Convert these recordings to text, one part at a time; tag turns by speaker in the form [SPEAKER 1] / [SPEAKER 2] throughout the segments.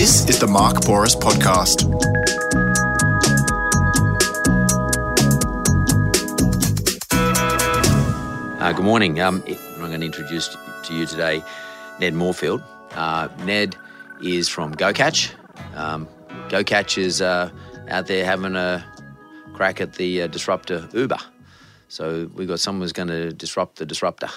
[SPEAKER 1] This is the Mark Bouris Podcast.
[SPEAKER 2] Uh, good morning. Um, I'm going to introduce to you today Ned Moorfield. Uh, Ned is from GoCatch. Um, GoCatch is uh, out there having a crack at the uh, disruptor Uber. So we've got someone who's going to disrupt the disruptor.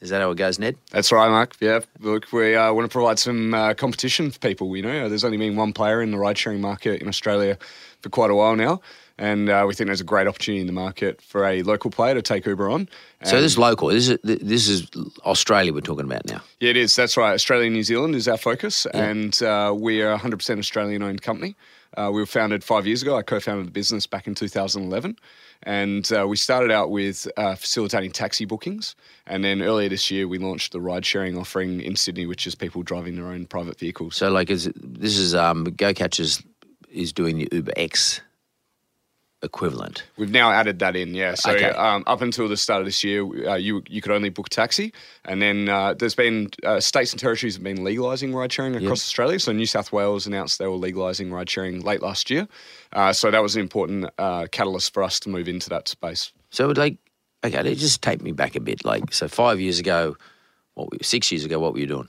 [SPEAKER 2] Is that how it goes, Ned?
[SPEAKER 3] That's right, Mark. Yeah, look, we uh, want to provide some uh, competition for people. You know, there's only been one player in the ride-sharing market in Australia for quite a while now, and uh, we think there's a great opportunity in the market for a local player to take Uber on.
[SPEAKER 2] So this is local. This is this is Australia we're talking about now.
[SPEAKER 3] Yeah, it is. That's right. Australia and New Zealand is our focus, and uh, we are 100% Australian owned company. Uh, we were founded five years ago. I co founded the business back in 2011. And uh, we started out with uh, facilitating taxi bookings. And then earlier this year, we launched the ride sharing offering in Sydney, which is people driving their own private vehicles.
[SPEAKER 2] So like, is it, this is um, GoCatch is is doing the Uber X equivalent.
[SPEAKER 3] We've now added that in, yeah. So
[SPEAKER 2] Okay.
[SPEAKER 3] um, up until the start of this year, uh, you you could only book taxi, and then uh, there's been uh, states and territories have been legalising ride sharing across Australia. So New South Wales announced they were legalising ride sharing late last year. Uh, so that was an important uh, catalyst for us to move into that space.
[SPEAKER 2] So like, okay, just take me back a bit. Like, so five years ago, what were, six years ago, what were you doing?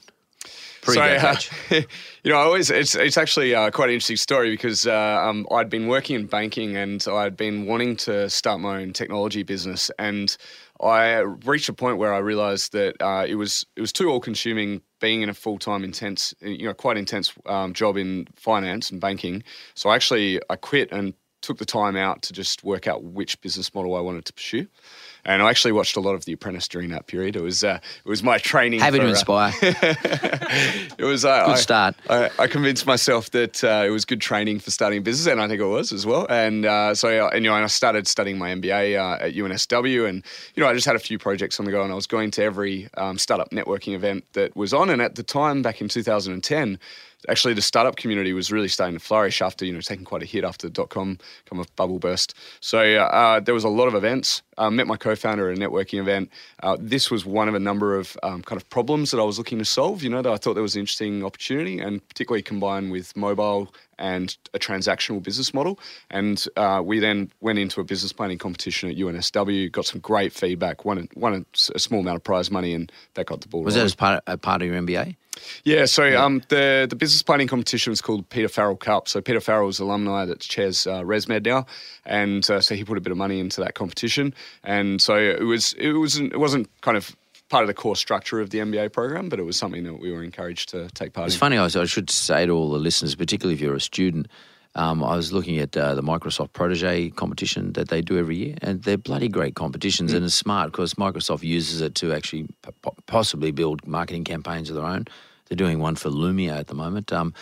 [SPEAKER 2] Pre
[SPEAKER 3] So, uh, you know, I always it's it's actually uh, quite an interesting story because uh, um, I'd been working in banking and I'd been wanting to start my own technology business, and I reached a point where I realised that uh, it was it was too all consuming being in a full time intense, you know, quite intense um, job in finance and banking. So I actually, I quit and took the time out to just work out which business model I wanted to pursue. And I actually watched a lot of The Apprentice during that period. It was uh, it was my training.
[SPEAKER 2] Happy to
[SPEAKER 3] for, uh,
[SPEAKER 2] inspire.
[SPEAKER 3] it was uh,
[SPEAKER 2] Good
[SPEAKER 3] I-
[SPEAKER 2] start.
[SPEAKER 3] I, I convinced myself that uh, it was good training for starting a business, and I think it was as well. And uh, so, uh, and, you know, and I started studying my MBA uh, at UNSW, and you know, I just had a few projects on the go, and I was going to every um, startup networking event that was on. And at the time, back in 2010. Actually, the startup community was really starting to flourish after you know taking quite a hit after the dot com kind of bubble burst. So uh, there was a lot of events. I met my co-founder at a networking event. Uh, this was one of a number of um, kind of problems that I was looking to solve. You know, that I thought there was an interesting opportunity, and particularly combined with mobile and a transactional business model. And uh, we then went into a business planning competition at UNSW, got some great feedback, won, a- won a, small amount of prize money, and that got the ball rolling.
[SPEAKER 2] Was that as part, a part of your MBA?
[SPEAKER 3] Yeah, so um, the the business planning competition was called Peter Farrell Cup. So Peter Farrell's alumni that chairs uh, ResMed now, and uh, so he put a bit of money into that competition, and so it was it was it wasn't kind of part of the core structure of the MBA program, but it was something that we were encouraged to take part
[SPEAKER 2] It's
[SPEAKER 3] in.
[SPEAKER 2] funny. I, was, I should say to all the listeners, particularly if you're a student, um, I was looking at uh, the Microsoft Protege competition that they do every year, and they're bloody great competitions, and it's smart because Microsoft uses it to actually po- possibly build marketing campaigns of their own. They're doing one for Lumia at the moment, um,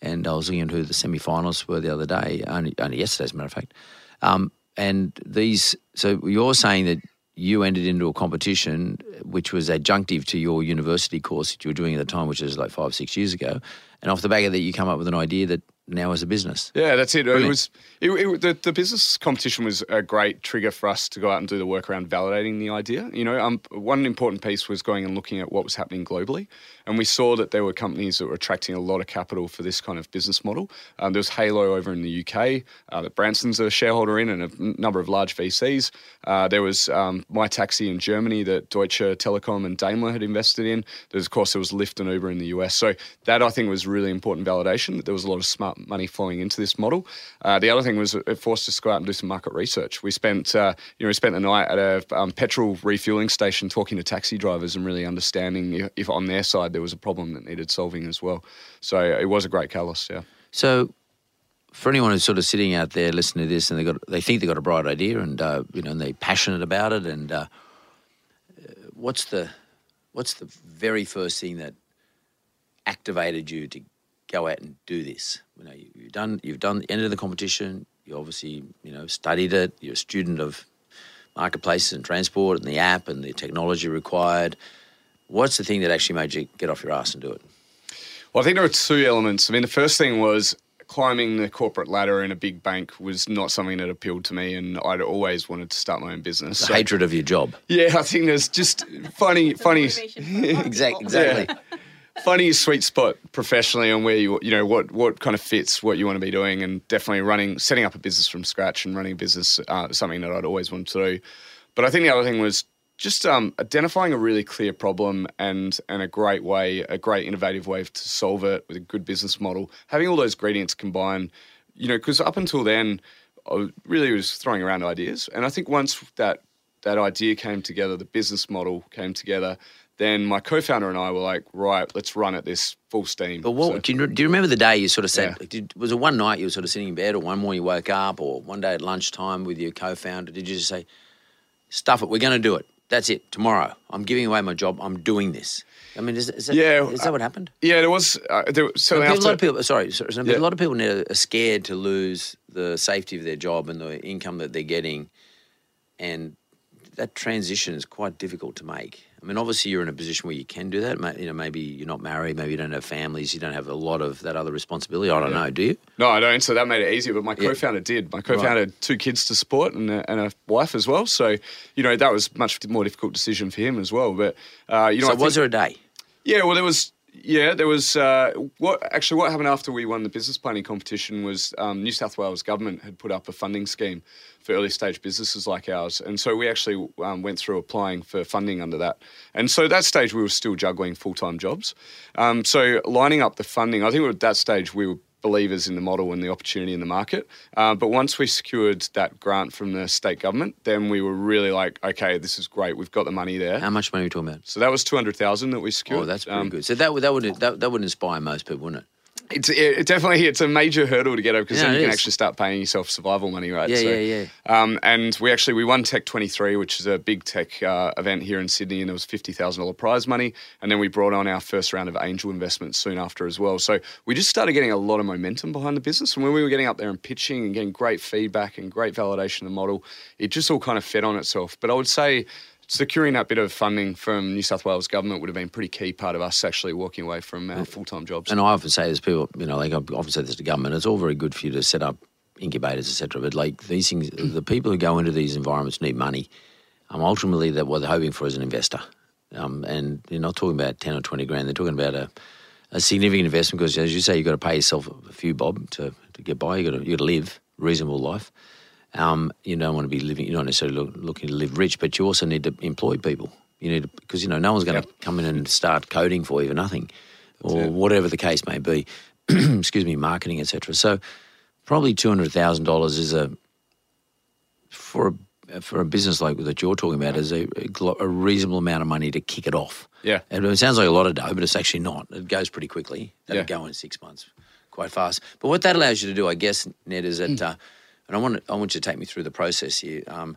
[SPEAKER 2] and I was looking at who the semi-finalists were the other day, only, only yesterday, as a matter of fact. Um, and these, so you're saying that you entered into a competition which was adjunctive to your university course that you were doing at the time, which is like five, six years ago. And off the back of that, you come up with an idea that now as a business.
[SPEAKER 3] Yeah, that's it.
[SPEAKER 2] Brilliant.
[SPEAKER 3] It was it, it, the, the business competition was a great trigger for us to go out and do the work around validating the idea. You know, um, one important piece was going and looking at what was happening globally, and we saw that there were companies that were attracting a lot of capital for this kind of business model. Um, there was Hailo over in the UK uh, that Branson's a shareholder in, and a number of large VCs. Uh, there was um, My Taxi in Germany that Deutsche Telekom and Daimler had invested in. There's of course there was Lyft and Uber in the US. So that I think was really important validation that there was a lot of smart money flowing into this model. Uh, the other thing was it forced us to go out and do some market research. We spent uh, you know we spent the night at a um, petrol refueling station talking to taxi drivers and really understanding if, if on their side there was a problem that needed solving as well. So it was a great catalyst. Yeah.
[SPEAKER 2] So, for anyone who's sort of sitting out there listening to this and they got they think they got a bright idea and uh, you know and they're passionate about it and uh, what's the what's the very first thing that activated you to go out and do this? You know, you, you've done you've done entered the competition. You obviously you know studied it. You're a student of marketplaces and transport and the app and the technology required. What's the thing that actually made you get off your ass and do it?
[SPEAKER 3] Well, I think there were two elements. I mean, the first thing was climbing the corporate ladder in a big bank was not something that appealed to me, and I'd always wanted to start my own business.
[SPEAKER 2] The
[SPEAKER 3] So-
[SPEAKER 2] hatred of your job.
[SPEAKER 3] Yeah, I think there's just funny, funny,
[SPEAKER 2] Exactly. Exactly.
[SPEAKER 3] Funny sweet spot professionally and where you, you know, what what kind of fits what you want to be doing, and definitely running, setting up a business from scratch and running a business, uh, something that I'd always wanted to do. But I think the other thing was just um, identifying a really clear problem and and a great way, a great innovative way to solve it with a good business model. Having all those ingredients combined, you know, because up until then, I really was throwing around ideas, and I think once that that idea came together, the business model came together. Then my co-founder and I were like, right, let's run at this full steam.
[SPEAKER 2] But what
[SPEAKER 3] So-
[SPEAKER 2] do, you, do you remember the day you sort of said?
[SPEAKER 3] Yeah.
[SPEAKER 2] Did, was it one night you were sort of sitting in bed, or one morning you woke up, or one day at lunchtime with your co-founder? Did you just say, "Stuff it, we're going to do it. That's it. Tomorrow, I'm giving away my job. I'm doing this." I mean, is, is that,
[SPEAKER 3] Yeah,
[SPEAKER 2] is that what happened?
[SPEAKER 3] yeah, there was. Uh, there, so
[SPEAKER 2] So a lot of people, sorry, sorry
[SPEAKER 3] Yeah.
[SPEAKER 2] a lot of people now are scared to lose the safety of their job and the income that they're getting, and that transition is quite difficult to make. I mean, obviously, you're in a position where you can do that. You know, maybe you're not married, maybe you don't have families, you don't have a lot of that other responsibility. I don't know. Do you?
[SPEAKER 3] No, I don't. So that made it easier. But my
[SPEAKER 2] Yeah.
[SPEAKER 3] co-founder did. My co-founder had two kids to support and a, and a wife as well. So you know that was much more difficult decision for him as well. But uh, you know,
[SPEAKER 2] so
[SPEAKER 3] I
[SPEAKER 2] was
[SPEAKER 3] think-
[SPEAKER 2] there a day?
[SPEAKER 3] Yeah, well, there was. Yeah, there was. Uh, what actually what happened after we won the business planning competition was um, New South Wales government had put up a funding scheme for early stage businesses like ours, and so we actually um, went through applying for funding under that. And so at that stage we were still juggling full time jobs. Um, so lining up the funding, I think at that stage we were believers in the model and the opportunity in the market. Uh, but once we secured that grant from the state government, then we were really like, okay, this is great. We've got the money there.
[SPEAKER 2] How much money are we talking about?
[SPEAKER 3] So that was two hundred thousand that we secured.
[SPEAKER 2] Oh, that's pretty
[SPEAKER 3] Um,
[SPEAKER 2] good. So that would that would that, that would inspire most people, wouldn't it?
[SPEAKER 3] It's it, it definitely it's a major hurdle to get over because
[SPEAKER 2] Yeah,
[SPEAKER 3] then you can
[SPEAKER 2] is.
[SPEAKER 3] actually start paying yourself survival money, right?
[SPEAKER 2] Yeah,
[SPEAKER 3] So,
[SPEAKER 2] yeah,
[SPEAKER 3] Um, and we actually we won Tech 23, which is a big tech uh, event here in Sydney, and there was fifty thousand dollar prize money. And then we brought on our first round of angel investments soon after as well. So we just started getting a lot of momentum behind the business. And when we were getting up there and pitching and getting great feedback and great validation of the model, it just all kind of fed on itself. But I would say. Securing that bit of funding from New South Wales government would have been a pretty key part of us actually walking away from our full time jobs.
[SPEAKER 2] And I often say this, people, you know, like I often say this to government, it's all very good for you to set up incubators, etc. But like these things, the people who go into these environments need money. Um, ultimately, that what they're hoping for is an investor. Um, and you're not talking about 10 or 20 grand, they're talking about a, a significant investment because, as you say, you've got to pay yourself a few bob to, to get by. You've got to, you got to live a reasonable life. Um, you don't want to be living, you're not necessarily look, looking to live rich, but you also need to employ people. You need to, because, you know, no one's going to come in and start coding for you for nothing or whatever the case may be. Excuse me, marketing, etc. So probably $200,000 is a, for a, for a business like that you're talking about, is a, a reasonable amount of money to kick it off.
[SPEAKER 3] Yeah.
[SPEAKER 2] And it sounds like a lot of dough, but it's actually not. It goes pretty quickly. That'll
[SPEAKER 3] Yeah.
[SPEAKER 2] go in six months, quite fast. But what that allows you to do, I guess, Ned, is
[SPEAKER 3] Mm.
[SPEAKER 2] that, uh, and I want I want you to take me through the process here, um,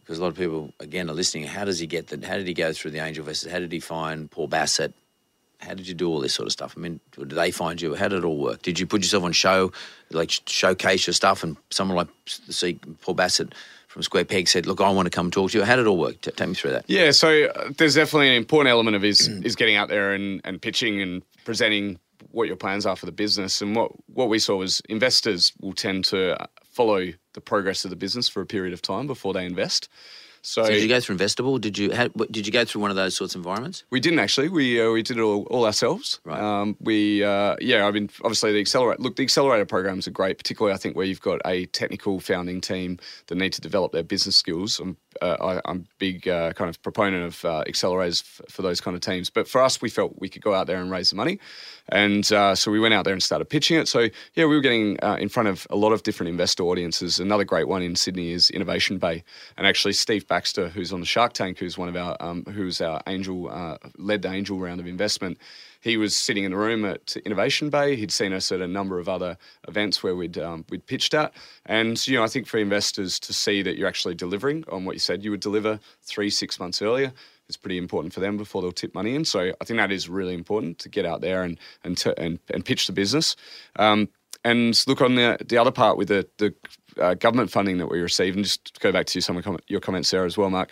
[SPEAKER 2] because a lot of people again are listening. How does he get that? How did he go through the angel investors? How did he find Paul Bassat? How did you do all this sort of stuff? I mean, did they find you? How did it all work? Did you put yourself on show, like showcase your stuff, and someone like see Paul Bassat from Square Peg said, "Look, I want to come talk to you." How did it all work? Take me through that.
[SPEAKER 3] Yeah, so uh, there's definitely an important element of is is getting out there and, and pitching and presenting what your plans are for the business. And what what we saw was investors will tend to follow the progress of the business for a period of time before they invest. So,
[SPEAKER 2] So did you go through Investible? Did you how, did you go through one of those sorts of environments?
[SPEAKER 3] we didn't actually. We uh, we did it all, all ourselves.
[SPEAKER 2] Right.
[SPEAKER 3] Um, we uh, yeah. I mean, obviously the accelerate. Look, the accelerator programs are great, particularly I think where you've got a technical founding team that need to develop their business skills. I'm uh, I, I'm a big uh, kind of proponent of uh, accelerators f- for those kind of teams. But for us, we felt we could go out there and raise the money, and uh, so we went out there and started pitching it. So yeah, we were getting uh, in front of a lot of different investor audiences. Another great one in Sydney is Innovation Bay, and actually Steve Baxter, who's on the Shark Tank, who's one of our um, who's our angel uh, led the angel round of investment. He was sitting in the room at Innovation Bay. He'd seen us at a number of other events where we'd um, we'd pitched at, and you know I think for investors to see that you're actually delivering on what you said you would deliver three six months earlier is pretty important for them before they'll tip money in. So I think that is really important to get out there and and to, and, and pitch the business. Um, and look on the the other part with the the uh, government funding that we receive, and just go back to some of comment, your comments there as well, Mark.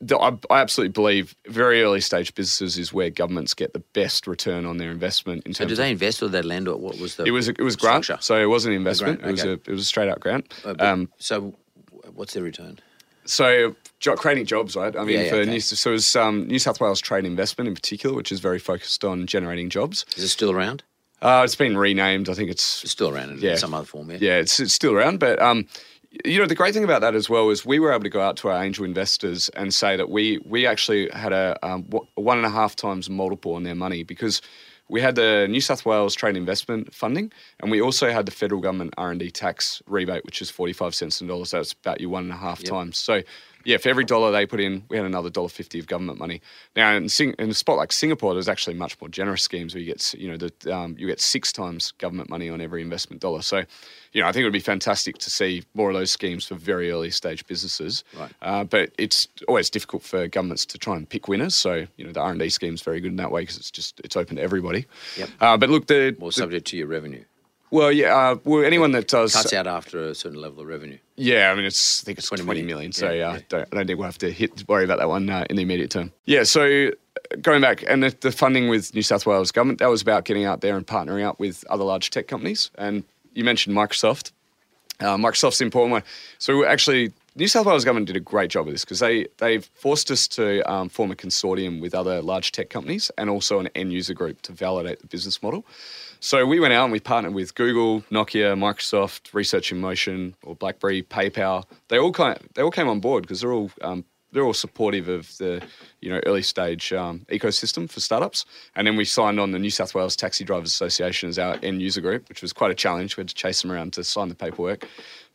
[SPEAKER 3] the- I, I absolutely believe very early stage businesses is where governments get the best return on their investment. In
[SPEAKER 2] So did they invest or did they lend or what was the
[SPEAKER 3] it was it was grant,
[SPEAKER 2] structure?
[SPEAKER 3] so it wasn't an investment.
[SPEAKER 2] grant,
[SPEAKER 3] It was a it was a straight out grant.
[SPEAKER 2] Uh,
[SPEAKER 3] Um,
[SPEAKER 2] so what's their return?
[SPEAKER 3] So jo- creating jobs, right? I mean,
[SPEAKER 2] Yeah, yeah,
[SPEAKER 3] for
[SPEAKER 2] okay.
[SPEAKER 3] New, so it was um, New South Wales Trade Investment in particular, which is very focused on generating jobs.
[SPEAKER 2] Is it still around?
[SPEAKER 3] Uh, it's been renamed. I think it's
[SPEAKER 2] It's still around in some other form, yeah.
[SPEAKER 3] yeah, it's, it's still around. But um, you know, the great thing about that as well is we were able to go out to our angel investors and say that we we actually had a, um, a one and a half times multiple on their money because we had the New South Wales trade investment funding, and we also had the federal government R and D tax rebate, which is forty five cents in dollars. So it's about your one and a half times. So. Yeah, for every dollar they put in, we had another dollar fifty of government money. Now, in, Sing- in a spot like Singapore, there's actually much more generous schemes where you get, you know, the, um, you get six times government money on every investment dollar. So, you know, I think it would be fantastic to see more of those schemes for very early stage businesses.
[SPEAKER 2] Right.
[SPEAKER 3] Uh, but it's always difficult for governments to try and pick winners. So, you know, the R and D scheme is very good in that way because it's just it's open to everybody.
[SPEAKER 2] Yep.
[SPEAKER 3] Uh, but look, the,
[SPEAKER 2] More
[SPEAKER 3] the-
[SPEAKER 2] subject to your revenue.
[SPEAKER 3] well, yeah, uh, well, anyone that does
[SPEAKER 2] Cuts out after a certain level of revenue.
[SPEAKER 3] Yeah, I mean, it's I think it's
[SPEAKER 2] 20
[SPEAKER 3] twenty
[SPEAKER 2] million.
[SPEAKER 3] million. So
[SPEAKER 2] Yeah,
[SPEAKER 3] yeah, don't, I don't think we'll have to hit worry about that one uh, in the immediate term. Yeah, so uh, going back and the, the funding with New South Wales government that was about getting out there and partnering up with other large tech companies. And you mentioned Microsoft. Uh, Microsoft's the important one. So we're actually, New South Wales government did a great job of this because they they've forced us to um, form a consortium with other large tech companies and also an end user group to validate the business model. So we went out and we partnered with Google, Nokia, Microsoft, Research in Motion, or BlackBerry, PayPal. They all kind they all came on board because they're all um, they're all supportive of the you know early stage um, ecosystem for startups. And then we signed on the New South Wales Taxi Drivers Association as our end user group, which was quite a challenge. We had to chase them around to sign the paperwork.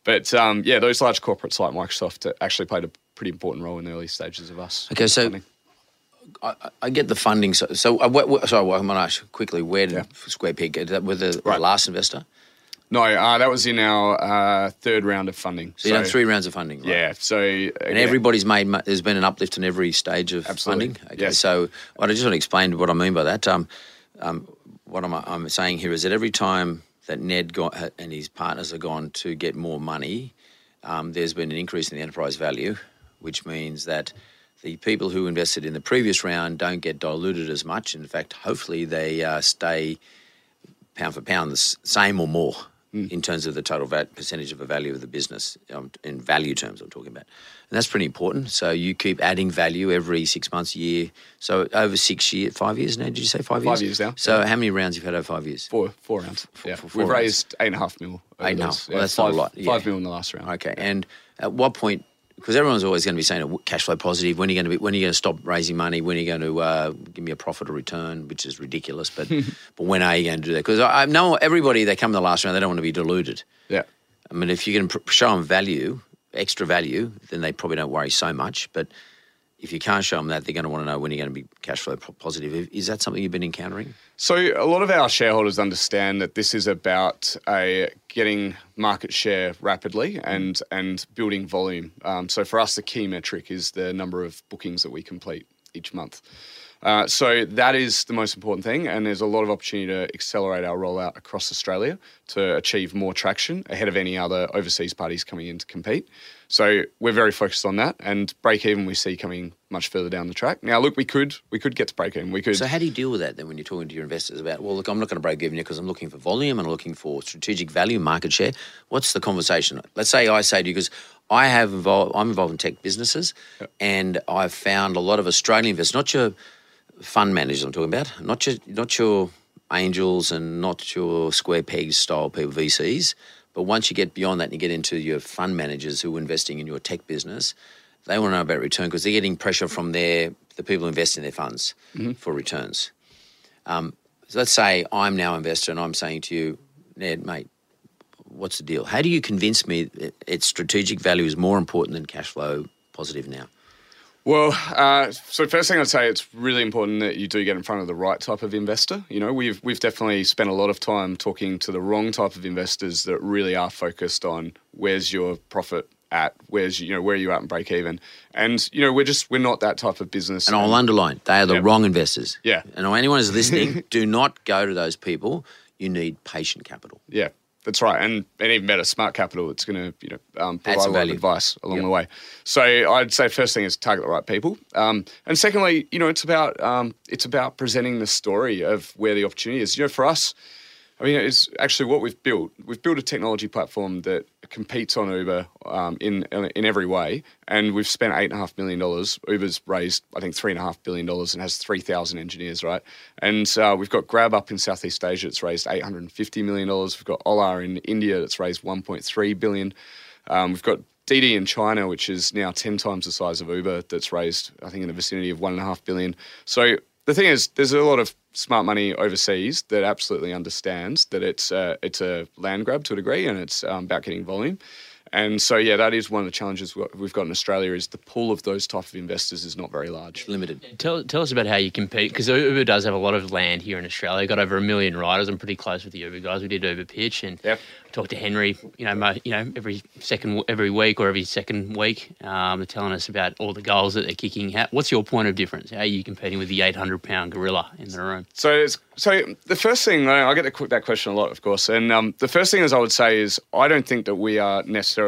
[SPEAKER 3] But um, yeah, those large corporates like Microsoft actually played a pretty important role in the early stages of us.
[SPEAKER 2] Okay, so. I, I get the funding. So, so uh, sorry, I'm going to ask quickly. Where did
[SPEAKER 3] Yeah.
[SPEAKER 2] Square Peg get that? With the, the
[SPEAKER 3] Right.
[SPEAKER 2] last investor?
[SPEAKER 3] no, uh, that was in our uh, third round of funding.
[SPEAKER 2] So, you've done three rounds of funding, right?
[SPEAKER 3] Yeah, so
[SPEAKER 2] And everybody's made. There's been an uplift in every stage of
[SPEAKER 3] Absolutely,
[SPEAKER 2] funding. Okay,
[SPEAKER 3] yes.
[SPEAKER 2] so I just want to explain what I mean by that. Um, um, what I'm, I'm saying here is that every time that Ned got, and his partners have gone to get more money, um, there's been an increase in the enterprise value, which means that the people who invested in the previous round don't get diluted as much. In fact, hopefully they uh, stay pound for pound the same or more in terms of the total va- percentage of the value of the business um, in value terms I'm talking about and that's pretty important so you keep adding value every six months a year so over six years five years now did you say five years
[SPEAKER 3] Five years now,
[SPEAKER 2] so how many rounds you've had over five years
[SPEAKER 3] Four, four rounds. yeah,
[SPEAKER 2] for four
[SPEAKER 3] we've
[SPEAKER 2] rounds.
[SPEAKER 3] raised eight and a half mil. over
[SPEAKER 2] Eight and a half. Well,
[SPEAKER 3] yeah,
[SPEAKER 2] that's not a lot, yeah.
[SPEAKER 3] Five mil in the last round.
[SPEAKER 2] okay and at what point because everyone's always going to be saying "Oh, cash flow positive. When are you going to be? When are you going to stop raising money? When are you going to uh, give me a profit or return? Which is ridiculous. But but when are you going to do that? Because I, I know everybody they come in the last round, they don't want to be diluted.
[SPEAKER 3] Yeah.
[SPEAKER 2] I mean, if you can pr- show them value, extra value, then they probably don't worry so much. But if you can't show them that, they're going to want to know when you're going to be cash flow positive. Is that something you've been encountering?
[SPEAKER 3] So a lot of our shareholders understand that this is about a getting market share rapidly and and building volume. Um, so for us, the key metric is the number of bookings that we complete each month. Uh, so that is the most important thing, and there's a lot of opportunity to accelerate our rollout across Australia to achieve more traction ahead of any other overseas parties coming in to compete. So we're very focused on that, and break even we see coming much further down the track. Now, look, we could we could get to break even. We could.
[SPEAKER 2] So how do you deal with that then when you're talking to your investors about, well, look, I'm not going to break even you because I'm looking for volume and I'm looking for strategic value, market share. What's the conversation? Let's say I say to you, because I have involved, I'm involved in tech businesses, and I've found a lot of Australian investors, not your fund managers I'm talking about, not your not your angels and not your square pegs style people, VCs. But once you get beyond that and you get into your fund managers who are investing in your tech business, they want to know about return because they're getting pressure from their the people investing in their funds for returns. Um, so let's say I'm now an investor and I'm saying to you, Ned, mate, what's the deal? How do you convince me that its strategic value is more important than cash flow positive now?
[SPEAKER 3] Well, uh, so first thing I'd say, it's really important that you do get in front of the right type of investor. You know, we've we've definitely spent a lot of time talking to the wrong type of investors that really are focused on where's your profit at, where's you know where are you at and break even, and you know we're just we're not that type of business.
[SPEAKER 2] And I'll underline, they are the
[SPEAKER 3] Yep.
[SPEAKER 2] wrong investors.
[SPEAKER 3] Yeah.
[SPEAKER 2] And anyone who's listening, do not go to those people. You need patient capital.
[SPEAKER 3] Yeah, that's right, and and even better, smart capital. It's going to you know um, provide a lot of advice along
[SPEAKER 2] Yep.
[SPEAKER 3] the way. So I'd say first thing is target the right people, um, and secondly, you know, it's about um, it's about presenting the story of where the opportunity is. You know, for us. I mean, it's actually what we've built. We've built a technology platform that competes on Uber um, in in every way, and we've spent eight and a half million dollars. Uber's raised, I think, three and a half billion dollars and has three thousand engineers, right? And uh, we've got Grab up in Southeast Asia. It's raised eight hundred and fifty million dollars. We've got Ola in India that's raised one point three billion. Um, we've got Didi in China, which is now 10 times the size of Uber, that's raised, I think, in the vicinity of one and a half billion. So the thing is, there's a lot of smart money overseas that absolutely understands that it's uh, it's a land grab to a degree, and it's um, about getting volume. And so, yeah, that is one of the challenges we- we've got in Australia is the pool of those type of investors is not very large.
[SPEAKER 2] Limited.
[SPEAKER 4] Tell, tell us about how you compete because Uber does have a lot of land here in Australia. Got over a million riders. I'm pretty close with the Uber guys. We did Uber pitch and
[SPEAKER 3] Yep.
[SPEAKER 4] talked to Henry. You know, mo, you know, every second every week or every second week, um, they're telling us about all the goals that they're kicking. How, what's your point of difference? How are you competing with the 800 pound gorilla in the room?
[SPEAKER 3] So, it's, so the first thing I I get that that question a lot, of course, and um, the first thing is I would say is I don't think that we are necessarily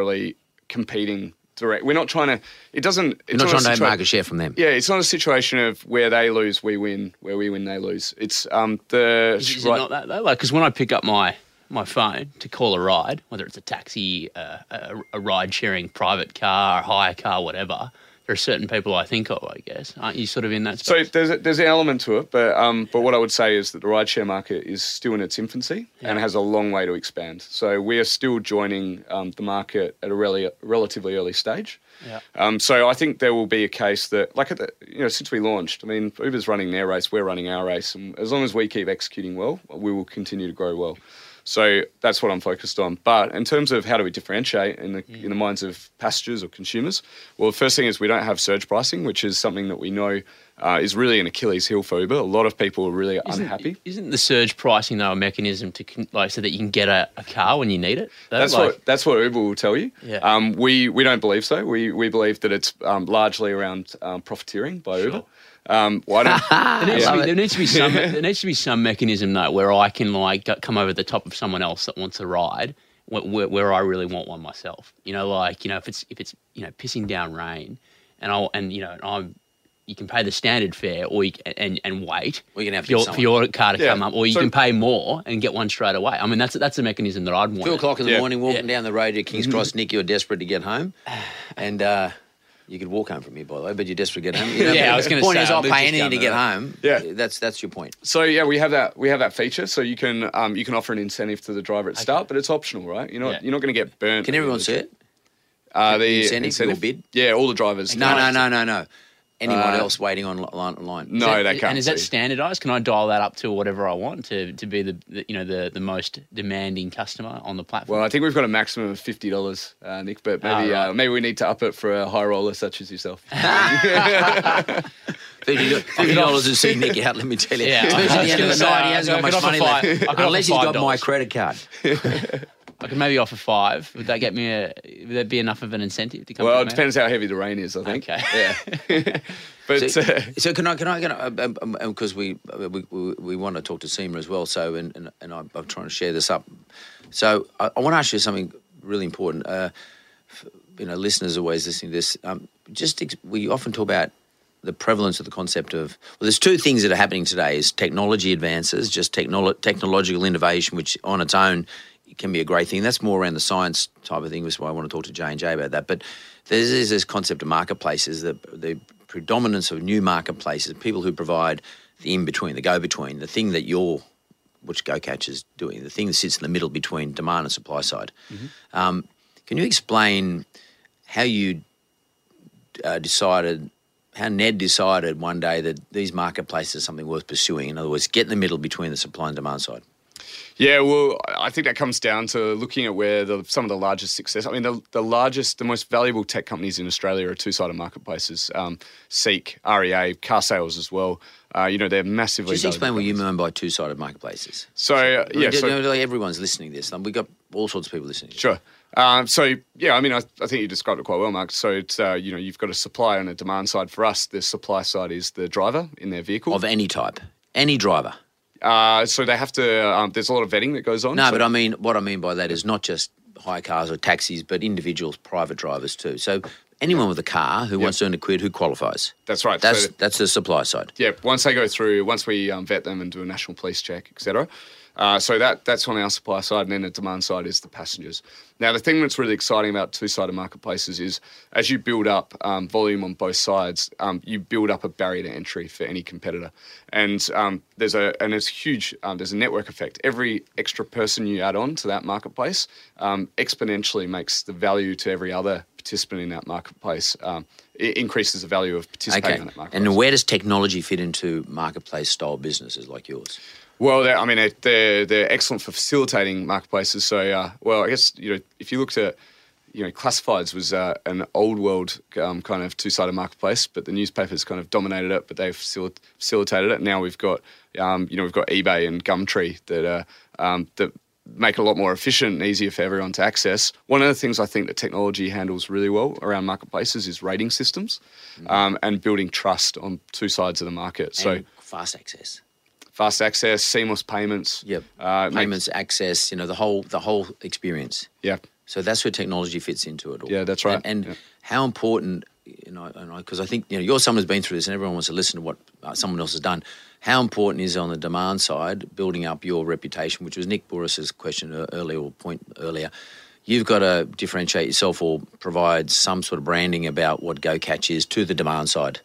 [SPEAKER 3] competing direct. We're not trying to. It doesn't.
[SPEAKER 2] You're
[SPEAKER 3] It's
[SPEAKER 2] not trying
[SPEAKER 3] a
[SPEAKER 2] to have
[SPEAKER 3] situa-
[SPEAKER 2] market share from them.
[SPEAKER 3] Yeah, it's not a situation of where they lose, we win, where we win, they lose. It's um the
[SPEAKER 4] Is, is it not that though? Like, because when I pick up my my phone to call a ride, whether it's a taxi, uh, a, a ride sharing private car, a hire car, whatever, there are certain people I think of. I guess aren't you sort of in that space?
[SPEAKER 3] So there's a, there's an element to it, but um, but what I would say is that the rideshare market is still in its infancy and has a long way to expand. So we are still joining um, the market at a really, relatively early stage.
[SPEAKER 4] Yeah.
[SPEAKER 3] Um, so I think there will be a case that, like, at the, you know, since we launched, I mean, Uber's running their race, we're running our race, and as long as we keep executing well, we will continue to grow well. So that's what I'm focused on. But in terms of how do we differentiate in the in the minds of passengers or consumers, well, the first thing is we don't have surge pricing, which is something that we know uh, is really an Achilles heel for Uber. A lot of people are really
[SPEAKER 4] Isn't-
[SPEAKER 3] unhappy.
[SPEAKER 4] Isn't the surge pricing though a mechanism to like so that you can get a, a car when you need it? Though?
[SPEAKER 3] That's
[SPEAKER 4] like,
[SPEAKER 3] what that's what Uber will tell you.
[SPEAKER 4] Yeah.
[SPEAKER 3] Um, we we don't believe so. We we believe that it's um, largely around um, profiteering by Uber. Um, well, don't,
[SPEAKER 4] There needs, to be, there needs to be some. there needs to be some mechanism though, where I can like come over the top of someone else that wants a ride, where, where, where I really want one myself. You know, like you know, if it's if it's you know pissing down rain, and I and you know I'm, you can pay the standard fare, or you can, and and wait.
[SPEAKER 2] Or you can have
[SPEAKER 4] for your, for your car to
[SPEAKER 3] Yeah.
[SPEAKER 4] come up, or you
[SPEAKER 3] So-
[SPEAKER 4] can pay more and get one straight away. I mean, that's that's a mechanism that I'd want.
[SPEAKER 2] Two o'clock in the
[SPEAKER 3] Yeah.
[SPEAKER 2] morning, walking
[SPEAKER 4] Yeah.
[SPEAKER 2] down the road to King's Cross, Nick, you're desperate to get home. And uh, you could walk home from here, by the way, but you're desperate to get home. You know,
[SPEAKER 4] Yeah, I was gonna say.
[SPEAKER 2] The point is, I'll
[SPEAKER 4] I'll
[SPEAKER 2] pay anything to get home.
[SPEAKER 3] Yeah.
[SPEAKER 2] That's, that's your point.
[SPEAKER 3] So yeah, we have that we have that feature. So you can um, you can offer an incentive to the driver at start, but it's optional, right? You're not
[SPEAKER 4] Yeah.
[SPEAKER 3] you're not going to get burnt.
[SPEAKER 2] Can everyone see it?
[SPEAKER 3] Uh, the
[SPEAKER 2] Incentive, your bid?
[SPEAKER 3] Yeah, all the drivers.
[SPEAKER 2] No, no, no, no, no. Anyone
[SPEAKER 3] Uh,
[SPEAKER 2] else waiting on line? line?
[SPEAKER 3] No,
[SPEAKER 4] Is that-
[SPEAKER 3] they can't.
[SPEAKER 4] And is that standardized? Can I dial that up to whatever I want to, to be the, the you know the, the most demanding customer on the platform?
[SPEAKER 3] Well, I think we've got a maximum of fifty dollars, uh, Nick. But maybe
[SPEAKER 4] Ah, right.
[SPEAKER 3] uh, maybe we need to up it for a high roller such as yourself.
[SPEAKER 2] Fifty dollars to see Nick out. Let me tell you.
[SPEAKER 4] Yeah, I
[SPEAKER 2] Especially at the end of the night, he hasn't got much money
[SPEAKER 4] five-
[SPEAKER 2] left
[SPEAKER 4] I could offer
[SPEAKER 2] unless he's got my credit card.
[SPEAKER 4] I could maybe offer five. Would that get me a? Would that be enough of an incentive to come?
[SPEAKER 3] Well, it depends how heavy the rain is. I think.
[SPEAKER 4] Okay.
[SPEAKER 3] Yeah. but
[SPEAKER 2] So,
[SPEAKER 3] uh,
[SPEAKER 2] so can I can I can I because um, we, we we we want to talk to Seema as well. So and and, and I'm, I'm trying to share this up. So I, I want to ask you something really important. Uh, f- you know, listeners always listening to this. Um, just ex- we often talk about the prevalence of the concept of well, there's two things that are happening today: is technology advances, just technolo- technological innovation, which on its own can be a great thing. That's more around the science type of thing, which is why I want to talk to J and J about that. But there's, this concept of marketplaces, the the predominance of new marketplaces, people who provide the in between, the go between, the thing that you're which GoCatch is doing, the thing that sits in the middle between demand and supply side. Um, can you explain how you uh, decided, how Ned decided one day that these marketplaces are something worth pursuing? In other words, get in the middle between the supply and demand side.
[SPEAKER 3] Yeah, well, I think that comes down to looking at where the, some of the largest success. I mean, the, the largest, the most valuable tech companies in Australia are two-sided marketplaces. Um, Seek, REA, car sales as well. Uh, you know, they're massively.
[SPEAKER 2] Just explain what you mean by two-sided marketplaces.
[SPEAKER 3] So uh, yeah,
[SPEAKER 2] You
[SPEAKER 3] so,
[SPEAKER 2] know, like everyone's listening to this. We've got all sorts of people listening.
[SPEAKER 3] Sure. Um, so yeah, I mean, I, I think you described it quite well, Mark. So it's uh, you know you've got a supply and a demand side. For us, the supply side is the driver in their vehicle.
[SPEAKER 2] Of any type, any driver.
[SPEAKER 3] Uh, so they have to. Um, there's a lot of vetting that goes on.
[SPEAKER 2] No,
[SPEAKER 3] so-
[SPEAKER 2] but I mean, what I mean by that is not just hire cars or taxis, but individuals, private drivers too. So anyone with a car who wants to earn a quid, who qualifies.
[SPEAKER 3] That's right.
[SPEAKER 2] That's
[SPEAKER 3] So-
[SPEAKER 2] that's the supply side.
[SPEAKER 3] yeah, once they go through, once we um, vet them and do a national police check, etc. Uh, so that that's on our supply side, and then the demand side is the passengers. Now, the thing that's really exciting about two-sided marketplaces is as you build up um, volume on both sides, um, you build up a barrier to entry for any competitor, and um, there's a and it's huge. Um, there's a network effect. Every extra person you add on to that marketplace um, exponentially makes the value to every other participant in that marketplace. Um, it increases the value of participating
[SPEAKER 2] Okay.
[SPEAKER 3] in that marketplace.
[SPEAKER 2] And where does technology fit into marketplace style businesses like yours?
[SPEAKER 3] Well, I mean, they're- they're they're excellent for facilitating marketplaces. So, uh, well, I guess you know if you looked at you know classifieds was uh, an old world um, kind of two sided marketplace, but the newspapers kind of dominated it, but they've facil- facilitated it. Now we've got um, you know we've got eBay and Gumtree that uh, um, that make it a lot more efficient and easier for everyone to access. One of the things I think that technology handles really well around marketplaces is rating systems um, and building trust on two sides of the market. So.
[SPEAKER 2] Fast access.
[SPEAKER 3] Fast access, seamless payments.
[SPEAKER 2] Yep.
[SPEAKER 3] Uh,
[SPEAKER 2] Payments, access. You know the whole the whole experience.
[SPEAKER 3] yeah.
[SPEAKER 2] So that's where technology fits into it all.
[SPEAKER 3] Yeah, that's right.
[SPEAKER 2] And, and
[SPEAKER 3] Yeah.
[SPEAKER 2] how important, you know, because I think you know you're someone who's been through this, and everyone wants to listen to what uh, someone else has done. How important is on the demand side building up your reputation, which was Nick Bouris's question earlier or point earlier. You've got to differentiate yourself or provide some sort of branding about what GoCatch is to the demand side.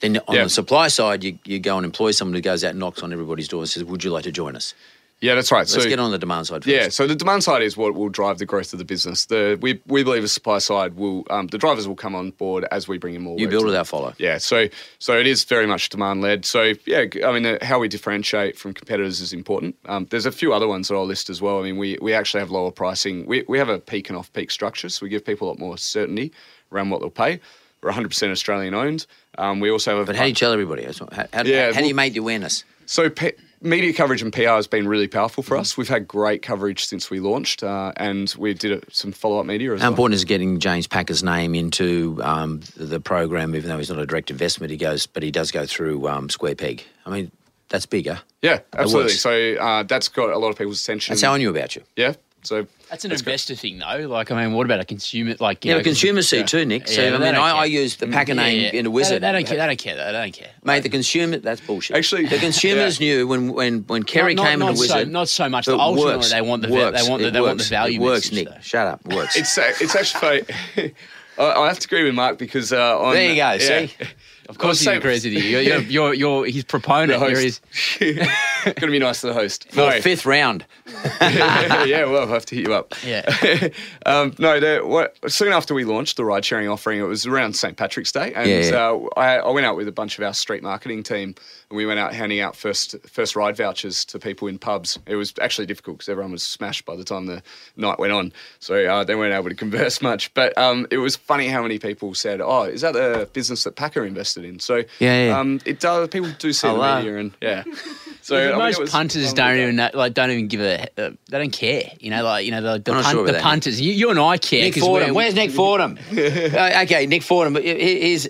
[SPEAKER 2] Then on the supply side, you, you go and employ someone who goes out and knocks on everybody's door and says, "Would you like to join us?"
[SPEAKER 3] Yeah, that's right.
[SPEAKER 2] Let's
[SPEAKER 3] so
[SPEAKER 2] get on the demand side first.
[SPEAKER 3] Yeah, so the demand side is what will drive the growth of the business. The we we believe the supply side will um, the drivers will come on board as we bring in more.
[SPEAKER 2] You build
[SPEAKER 3] them.
[SPEAKER 2] follow.
[SPEAKER 3] Yeah, so so it is very much demand led. So yeah, I mean uh, how we differentiate from competitors is important. Um, there's a few other ones that I'll list as well. I mean we we actually have lower pricing. We we have a peak and off peak structure, so we give people a lot more certainty around what they'll pay. We're 100% Australian owned. Um, we also have.
[SPEAKER 2] But how do you tell everybody? How, how,
[SPEAKER 3] Yeah,
[SPEAKER 2] how do you make the awareness?
[SPEAKER 3] So pe- media coverage and PR has been really powerful
[SPEAKER 2] Mm-hmm.
[SPEAKER 3] for us. We've had great coverage since we launched, uh, and we did some follow up media as
[SPEAKER 2] How
[SPEAKER 3] well.
[SPEAKER 2] important is getting James Packer's name into um, the, the program, even though he's not a direct investment? He goes, but he does go through um, Square Peg. I mean, that's bigger.
[SPEAKER 3] Yeah, absolutely. So uh, that's got a lot of people's attention.
[SPEAKER 2] That's how I knew about you.
[SPEAKER 3] Yeah. So
[SPEAKER 4] That's an
[SPEAKER 3] good.
[SPEAKER 4] investor thing, though. Like, I mean, what about a consumer? Like, you
[SPEAKER 2] Yeah,
[SPEAKER 4] know,
[SPEAKER 2] but consumers see
[SPEAKER 4] yeah.
[SPEAKER 2] too, Nick. So
[SPEAKER 4] Yeah,
[SPEAKER 2] I mean, I, I use the Packer
[SPEAKER 4] Yeah,
[SPEAKER 2] name
[SPEAKER 4] yeah.
[SPEAKER 2] in a wizard.
[SPEAKER 4] They, they don't care. They don't care. They don't care.
[SPEAKER 2] Mate, the consumer, that's bullshit.
[SPEAKER 3] Actually-
[SPEAKER 2] the consumers
[SPEAKER 3] Yeah.
[SPEAKER 2] knew when when when Kerry
[SPEAKER 4] not,
[SPEAKER 2] came
[SPEAKER 4] not
[SPEAKER 2] in a
[SPEAKER 4] so,
[SPEAKER 2] wizard.
[SPEAKER 4] not so much.
[SPEAKER 2] but
[SPEAKER 4] But ultimately,
[SPEAKER 2] works,
[SPEAKER 4] they want the
[SPEAKER 2] works,
[SPEAKER 4] they want the,
[SPEAKER 2] it
[SPEAKER 4] they want the
[SPEAKER 2] works,
[SPEAKER 4] value
[SPEAKER 2] It works,
[SPEAKER 4] message,
[SPEAKER 2] Nick.
[SPEAKER 4] though.
[SPEAKER 2] Shut up. It works.
[SPEAKER 3] it's uh, it's actually. I I have to agree with Mark because uh, on,
[SPEAKER 2] There you go,
[SPEAKER 3] yeah.
[SPEAKER 2] see?
[SPEAKER 4] Of course, he
[SPEAKER 3] Same-
[SPEAKER 4] agrees with you. You're, you're, you're, you're his proponent. You're his,
[SPEAKER 3] Going to be nice to the host.
[SPEAKER 2] For
[SPEAKER 3] No.
[SPEAKER 2] fifth round.
[SPEAKER 3] yeah, well, I'll have to hit you up.
[SPEAKER 4] Yeah.
[SPEAKER 3] um, no, the, what, soon after we launched the ride sharing offering, it was around St. Patrick's Day. And
[SPEAKER 2] Yeah, yeah.
[SPEAKER 3] Uh, I, I went out with a bunch of our street marketing team and we went out handing out first first ride vouchers to people in pubs. It was actually difficult because everyone was smashed by the time the night went on. So uh, they weren't able to converse much. But um, it was funny how many people said, Oh, is that the business that Packer invested in? So
[SPEAKER 2] Yeah, yeah.
[SPEAKER 3] Um, it does, people do see
[SPEAKER 2] Hello.
[SPEAKER 3] the media and yeah. So I mean,
[SPEAKER 4] most
[SPEAKER 3] it was
[SPEAKER 4] punters don't
[SPEAKER 3] with
[SPEAKER 4] even know, like don't even give a uh, they don't care. You know, like you know the the,
[SPEAKER 2] I'm
[SPEAKER 4] punt,
[SPEAKER 2] sure
[SPEAKER 4] the punters. You, you and I care.
[SPEAKER 2] Nick
[SPEAKER 4] 'cause
[SPEAKER 2] Fordham. Where's Nick Fordham? uh, okay, Nick Fordham. but he- He's.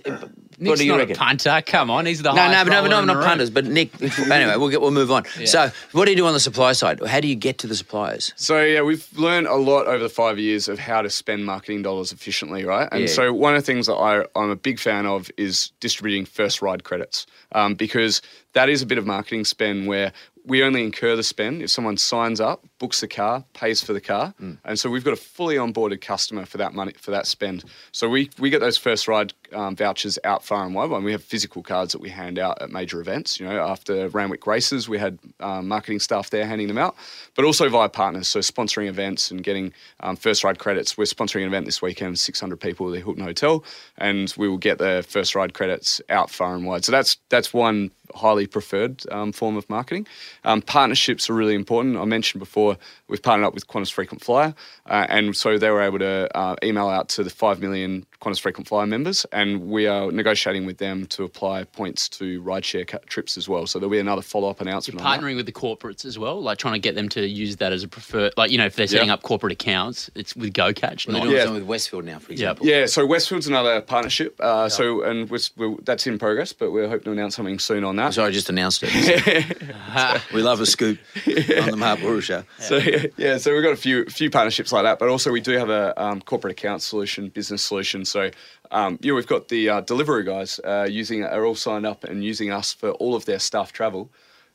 [SPEAKER 4] Nick's
[SPEAKER 2] what do you
[SPEAKER 4] not
[SPEAKER 2] reckon?
[SPEAKER 4] a punter. Come on, he's the
[SPEAKER 2] highest. No,
[SPEAKER 4] no,
[SPEAKER 2] but no, but
[SPEAKER 4] roller
[SPEAKER 2] no,
[SPEAKER 4] in
[SPEAKER 2] not punters. But Nick, anyway, we'll get, we'll move on.
[SPEAKER 4] Yeah.
[SPEAKER 2] So, what do you do on the supply side? How do you get to the suppliers?
[SPEAKER 3] So yeah, we've learned a lot over the five years of how to spend marketing dollars efficiently, right? And
[SPEAKER 2] Yeah.
[SPEAKER 3] so one of the things that I, I'm a big fan of is distributing first ride credits um, because that is a bit of marketing spend where we only incur the spend if someone signs up, books the car, pays for the car, and so we've got a fully onboarded customer for that money for that spend. So we we get those first ride um, vouchers out far and wide, and we have physical cards that we hand out at major events. You know, after Randwick races, we had um, marketing staff there handing them out, but also via partners, so sponsoring events and getting um, first ride credits. We're sponsoring an event this weekend, 600 people at the Hilton Hotel, and we will get the first ride credits out far and wide. So that's that's one highly preferred um, form of marketing. Um, partnerships are really important. I mentioned before we've partnered up with Qantas Frequent Flyer, uh, and so they were able to uh, email out to the five million Qantas Frequent Flyer members, and we are negotiating with them to apply points to rideshare ca- trips as well. So there'll be another follow up announcement.
[SPEAKER 4] You're
[SPEAKER 3] announcement. on that.
[SPEAKER 4] partnering with the corporates as well, like trying to get them to use that as a preferred, like you know, if they're setting
[SPEAKER 3] Yeah.
[SPEAKER 4] up corporate accounts, it's with GoCatch.
[SPEAKER 2] Well, they're
[SPEAKER 4] Not,
[SPEAKER 2] doing
[SPEAKER 3] Yeah.
[SPEAKER 2] something with Westfield now, for
[SPEAKER 4] Yeah.
[SPEAKER 2] example.
[SPEAKER 3] Yeah, so Westfield's another partnership. Uh, So, and we're, we're, that's in progress, but we're hoping to announce something soon on that.
[SPEAKER 2] Sorry, I just announced it. we love a scoop on the Mark Bouris show.
[SPEAKER 3] So yeah, so we've got a few few partnerships like that, but also we do have a um, corporate account solution, business solution. So um, you know, we've got the uh, delivery guys uh, using are all signed up and using us for all of their staff travel.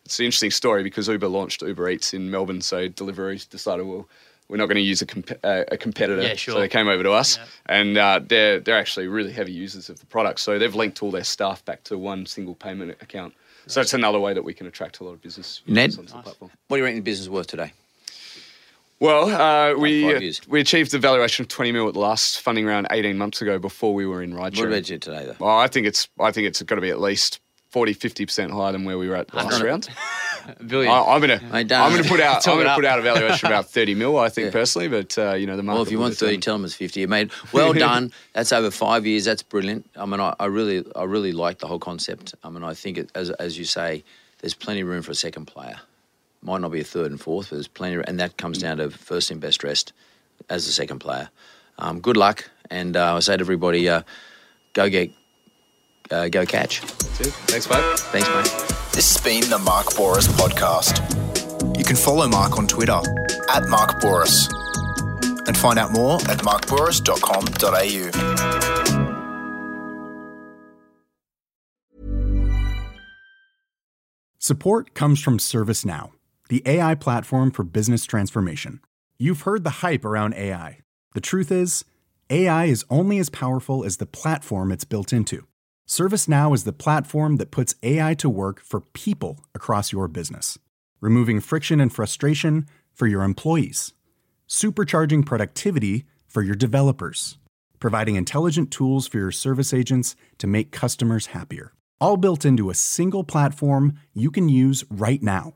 [SPEAKER 3] It's an interesting story because Uber launched Uber Eats in Melbourne, so Deliveroo decided well. We're not going to use a, comp- uh, a competitor,
[SPEAKER 4] Yeah, sure.
[SPEAKER 3] so they came over to us, and uh, they're they're actually really heavy users of the product. So they've linked all their staff back to one single payment account. So it's another way that we can attract a lot of business
[SPEAKER 2] Ned?
[SPEAKER 3] users onto the platform.
[SPEAKER 2] What do you reckon the business is worth today?
[SPEAKER 3] Well, uh, we we achieved the valuation of 20 mil at the last funding round 18 months ago before we were in ride
[SPEAKER 2] What about you today, though?
[SPEAKER 3] Well, I think it's I think it's got to be at least 40, 50 percent higher than where we were at last round.
[SPEAKER 4] billion.
[SPEAKER 3] I, I'm gonna I'm gonna put out I'm gonna put out a valuation of about 30 mil. I think
[SPEAKER 2] Yeah.
[SPEAKER 3] personally, but uh, you know the market.
[SPEAKER 2] Well, if you want 30,
[SPEAKER 3] determine.
[SPEAKER 2] tell them it's 50. Mate, well done. That's over five years. That's brilliant. I mean, I, I really I really like the whole concept. I mean, I think, it, as, as you say, there's plenty of room for a second player. Might not be a third and fourth, but there's plenty, of, and that comes down to first and best dressed as the second player. Um, good luck, and uh, I say to everybody, uh, go get, uh, go catch.
[SPEAKER 3] Thanks, mate.
[SPEAKER 2] Thanks, mate.
[SPEAKER 1] This has been the Mark Bouris Podcast. You can follow Mark on Twitter at Mark Bouris and find out more at markbouris.com.au.
[SPEAKER 5] Support comes from ServiceNow, the AI platform for business transformation. You've heard the hype around AI. The truth is, AI is only as powerful as the platform it's built into. ServiceNow is the platform that puts AI to work for people across your business, removing friction and frustration for your employees, supercharging productivity for your developers, providing intelligent tools for your service agents to make customers happier. All built into a single platform you can use right now.